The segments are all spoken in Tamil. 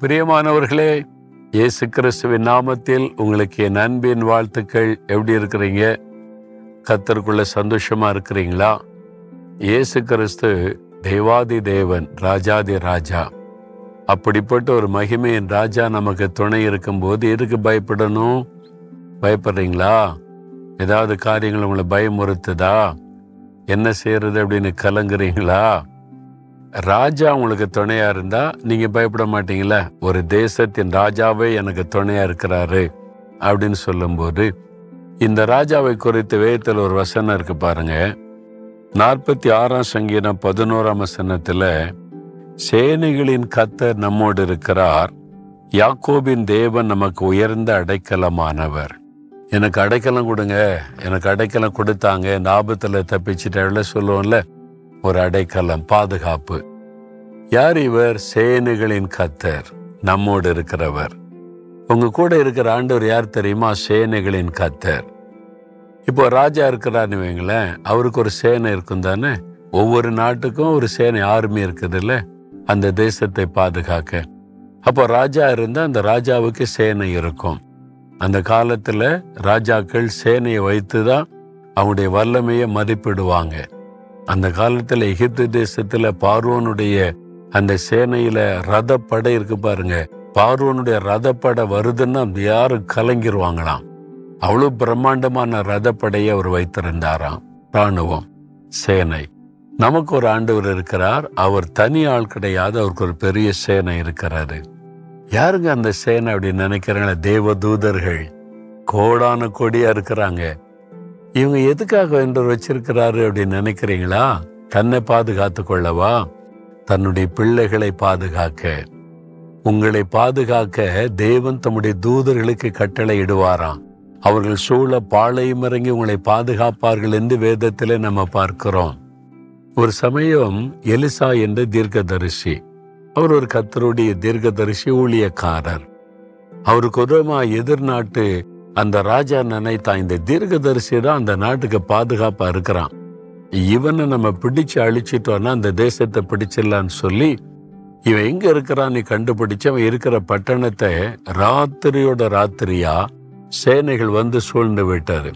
பிரியமானவர்களே இயேசு கிறிஸ்துவின் நாமத்தில் உங்களுக்கு என் அன்பின் வாழ்த்துக்கள். எப்படி இருக்கிறீங்க? கத்தருக்குள்ள சந்தோஷமா இருக்கிறீங்களா? இயேசு கிறிஸ்து தெய்வாதி தேவன் ராஜாதி ராஜா. அப்படிப்பட்ட ஒரு மகிமையின் ராஜா நமக்கு துணை இருக்கும்போது எதுக்கு பயப்படணும்? பயப்படுறீங்களா? ஏதாவது காரியங்கள் உங்களை பயமுறுத்துதா? என்ன செய்யறது அப்படின்னு கலங்குறீங்களா? ராஜா உங்களுக்கு துணையா இருந்தா நீங்க பயப்பட மாட்டீங்களா ஒரு தேசத்தின் ராஜாவே எனக்கு துணையா இருக்கிறாரு அப்படின்னு சொல்லும்போது இந்த ராஜாவை குறித்து வேதத்தில் ஒரு வசனம் இருக்கு பாருங்க. நாற்பத்தி ஆறாம் சங்கீதம் பதினோராம் வசனத்துல சேனைகளின் கத்தர் நம்மோடு இருக்கிறார் யாக்கோபின் தேவன் நமக்கு உயர்ந்த அடைக்கலமானவர். எனக்கு அடைக்கலம் கொடுங்க எனக்கு அடைக்கலம் கொடுத்தாங்க இந்த ஆபத்துல சொல்லுவோம்ல. ஒரு அடைக்கலம் பாதுகாப்பு. யார் இவர்? சேனைகளின் கத்தர். நம்மோடு இருக்கிறவர். உங்க கூட இருக்கிற ஆண்டவர் யார் தெரியுமா? சேனைகளின் கத்தர். இப்போ ராஜா இருக்கிறான்னு வைங்களேன் அவருக்கு ஒரு சேனை இருக்கும் தானே? ஒவ்வொரு நாட்டுக்கும் ஒரு சேனை ஆர்மி இருக்குது இல்ல அந்த தேசத்தை பாதுகாக்க. அப்போ ராஜா இருந்தா அந்த ராஜாவுக்கு சேனை இருக்கும். அந்த காலத்துல ராஜாக்கள் சேனையை வைத்துதான் அவங்களுடைய வல்லமையை மதிப்பிடுவாங்க. அந்த காலத்துல எகிப்து தேசத்துல பார்வோனுடைய அந்த சேனையில ரதப்படை இருக்கு பாருங்க. பார்வோனுடைய ரதப்படை வருதுன்னா யாரும் கலங்கிருவாங்களாம்? அவ்வளவு பிரம்மாண்டமான ரதப்படையை அவர் வைத்திருந்தாராம். ராணுவம் சேனை. நமக்கு ஒரு ஆண்டவர் இருக்கிறார். அவர் தனி ஆள் கிடையாது. அவருக்கு ஒரு பெரிய சேனை இருக்கிறாரு யாருங்க அந்த சேனை அப்படின்னு நினைக்கிறாங்களே? தேவ தூதர்கள் கோடான கொடியா இருக்கிறாங்க. இவங்க எதுக்காக என்று வச்சிருக்கிறாரு அப்படின்னு நினைக்கிறீங்களா? தன்னை பாதுகாத்து கொள்ளவா? தன்னுடைய பிள்ளைகளை பாதுகாக்க. உங்களை பாதுகாக்க தேவன் தம்முடைய தூதர்களுக்கு கட்டளை இடுவாராம் அவர்கள் சூழ பாளையம் இறங்கி உங்களை பாதுகாப்பார்கள் என்று வேதத்திலே நம்ம பார்க்கிறோம். ஒரு சமயம் எலிசா என்ற தீர்க்கதரிசி அவர் ஒரு கத்தருடைய தீர்க்கதரிசி ஊழியக்காரர். அவருக்கு உதவமா எதிர்நாட்டு அந்த ராஜா நினைத்தான் இந்த தீர்க்கதரிசி தான் அந்த நாட்டுக்கு பாதுகாப்பா இருக்கிறான். இவனை நம்ம பிடிச்சு அழிச்சிட்டோம்னா அந்த தேசத்தை பிடிச்சிடலான்னு சொல்லி இவன் எங்க இருக்கிறான் நீ கண்டுபிடிச்சு அவன் இருக்கிற பட்டணத்தை ராத்திரியோட ராத்திரியா சேனைகள் வந்து சூழ்ந்து விட்டாரு.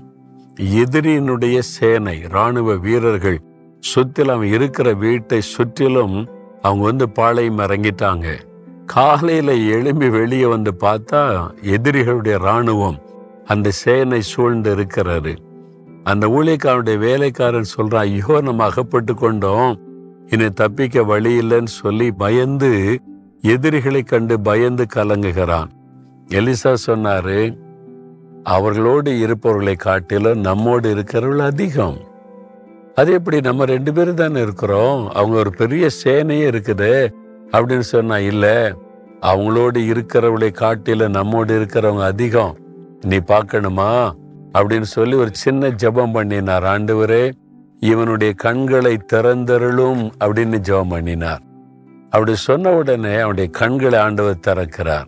எதிரியினுடைய சேனை ராணுவ வீரர்கள் சுற்றிலும் அவன் இருக்கிற வீட்டை சுற்றிலும் அவங்க வந்து பாளையம் இறங்கிட்டாங்க. காலையில எழும்பி வெளியே வந்து பார்த்தா எதிரிகளுடைய ராணுவம் அந்த சேனை சூழ்ந்து இருக்கிறாரு. அந்த ஊழியக்காரனுடைய வேலைக்காரன் சொல்றான் ஐயோ நம்ம அகப்பட்டு கொண்டோம். இனி தப்பிக்க வழி இல்லைன்னு சொல்லி பயந்து எதிரிகளை கண்டு பயந்து கலங்குகிறான். எலிசா சொன்னாரு அவர்களோடு இருப்பவர்களை காட்டிலும் நம்மோடு இருக்கிறவர்கள் அதிகம். அது எப்படி நம்ம ரெண்டு பேரும் தானே இருக்கிறோம்? அவங்க ஒரு பெரிய சேனையே இருக்குது. அப்படின்னு சொன்னா இல்ல அவங்களோடு இருக்கிறவளை காட்டில நம்மோடு இருக்கிறவங்க அதிகம். நீ பார்க்கணுமா? அப்படின்னு சொல்லி ஒரு சின்ன ஜெபம் பண்ணினார். ஆண்டவரே இவனுடைய கண்களை திறந்தருளும் அப்படின்னு ஜெபம் பண்ணினார். அப்படி சொன்ன உடனே அவனுடைய கண்களை ஆண்டவர் திறக்கிறார்.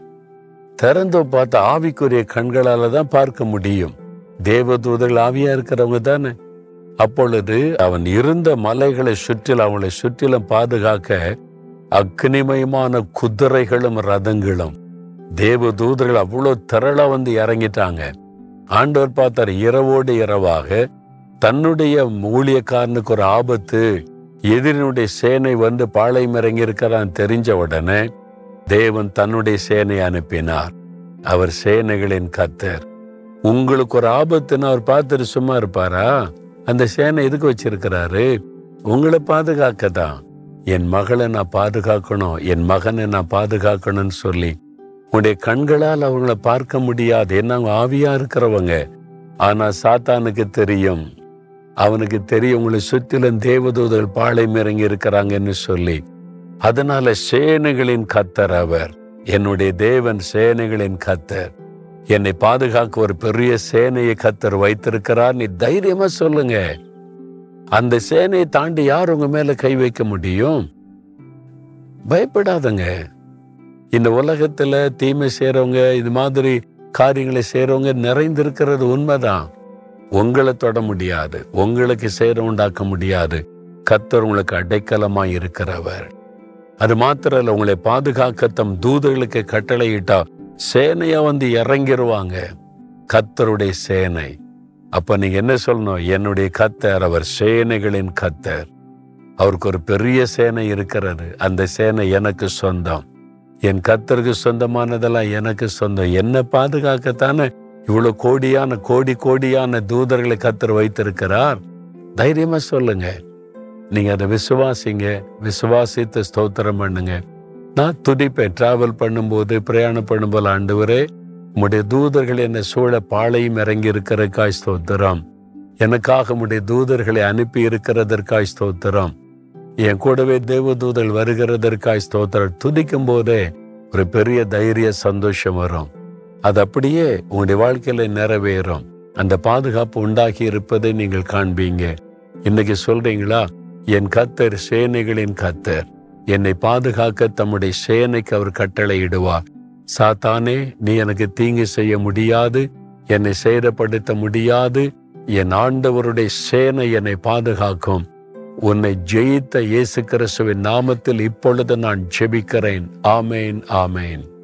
திறந்து பார்த்து ஆவிக்குரிய கண்களால தான் பார்க்க முடியும். தேவதூதர்கள் ஆவியா இருக்கிறவங்க தானே. அப்பொழுது அவன் இருந்த மலைகளை சுற்றிலும் அவளை சுற்றிலும் பாதுகாக்க அக்னிமயமான குதிரைகளும் ரதங்களும் தேவ தூதர்கள் அவ்வளவு திரளா வந்து இறங்கிட்டாங்க. ஆண்டவர் பார்த்தார் இரவோடு இரவாக தன்னுடைய ஊழியக்காரனுக்கு ஒரு ஆபத்து எதிரினுடைய சேனை வந்து பாளையம் இறங்கி இருக்கிறான் தெரிஞ்ச உடனே தேவன் தன்னுடைய சேனை அனுப்பினார். அவர் சேனைகளின் கத்தர் உங்களுக்கு ஒரு ஆபத்துன்னு அவர் பார்த்துட்டு சும்மா இருப்பாரா? அந்த சேனை எதுக்கு வச்சிருக்கிறாரு? உங்களை பாதுகாக்க தான் என் மகளை நான் பாதுகாக்கணும் என் மகனை நான் பாதுகாக்கணும்னு சொல்லி உன்னுடைய கண்களால் அவங்கள பார்க்க முடியாது. என்ன அவங்க ஆவியா இருக்கிறவங்க. ஆனா சாத்தானுக்கு தெரியும். அவனுக்கு தெரியும் உங்களை சுற்றிலும் தேவதூதர்கள் பாளையம் இறங்கி இருக்கிறாங்கன்னு சொல்லி. அதனால சேனைகளின் கத்தர் அவர். என்னுடைய தேவன் சேனைகளின் கத்தர் என்னை பாதுகாக்க ஒரு பெரிய சேனையை கத்தர் வைத்திருக்கிறார். நீ தைரியமா சொல்லுங்க. அந்த சேனையை தாண்டி யார் உங்க மேல கை வைக்க முடியும்? பயப்படாதங்க. இந்த உலகத்துல தீமை செய்கிறவங்க இது மாதிரி காரியங்களை செய்கிறவங்க நிறைந்திருக்கிறது உண்மைதான். உங்களை தொட முடியாது. உங்களுக்கு சேர உண்டாக்க முடியாது. கத்தர் உங்களுக்கு அடைக்கலமாக இருக்கிறவர். அது மாத்திரம் உங்களை பாதுகாக்க தம் தூதர்களுக்கு கட்டளையிட்டா சேனையா வந்து இறங்கிருவாங்க. கத்தருடைய சேனை. அப்ப நீங்க என்ன சொல்லணும்? என்னுடைய கத்தர் அவர் சேனைகளின் கத்தர் அவருக்கு ஒரு பெரிய சேனை இருக்கிறது. அந்த சேனை எனக்கு சொந்தம். என் கத்தருக்கு சொந்தமானதெல்லாம் எனக்கு சொந்தம். என்ன பாதுகாக்கத்தானே இவ்வளவு கோடியான கோடி கோடியான தூதர்களை கத்தர் வைத்திருக்கிறார். தைரியமா சொல்லுங்க. நீங்க அதை விசுவாசிங்க. விசுவாசித்து ஸ்தோத்திரம் பண்ணுங்க. நான் துடிப்பேன் டிராவல் பண்ணும்போது பிரயாணம் பண்ணும்போது ஆண்டவரே உம்முடைய தூதர்கள் என்னை சூழ பாளையும் இறங்கி இருக்கிறக்காய் ஸ்தோத்திரம். எனக்காக உம்முடைய தூதர்களை அனுப்பி இருக்கிறதற்காய் ஸ்தோத்திரம். என் கூடவே தேவதூதல் வருகிறதற்காய் ஸ்தோத்திரம் துதிக்கும் போதே ஒரு பெரிய தைரிய சந்தோஷம் வரும். அது அப்படியே உங்களுடைய வாழ்க்கையில நிறைவேறும். அந்த பாதுகாப்பு உண்டாகி இருப்பதை நீங்கள் காண்பீங்க. இன்னைக்கு சொல்றீங்களா? என் கத்தர் சேனைகளின் கத்தர் என்னை பாதுகாக்க தம்முடைய சேனைக்கு அவர் கட்டளையிடுவார் சாத்தானே நீ எனக்கு தீங்கு செய்ய முடியாது. என்னை சேதப்படுத்த முடியாது. என் ஆண்டவருடைய சேனை என்னை பாதுகாக்கும். உன்னை ஜெயித்த இயேசு கிறிஸ்துவின் நாமத்தில் இப்பொழுது நான் ஜெபிக்கிறேன். ஆமேன் ஆமேன்.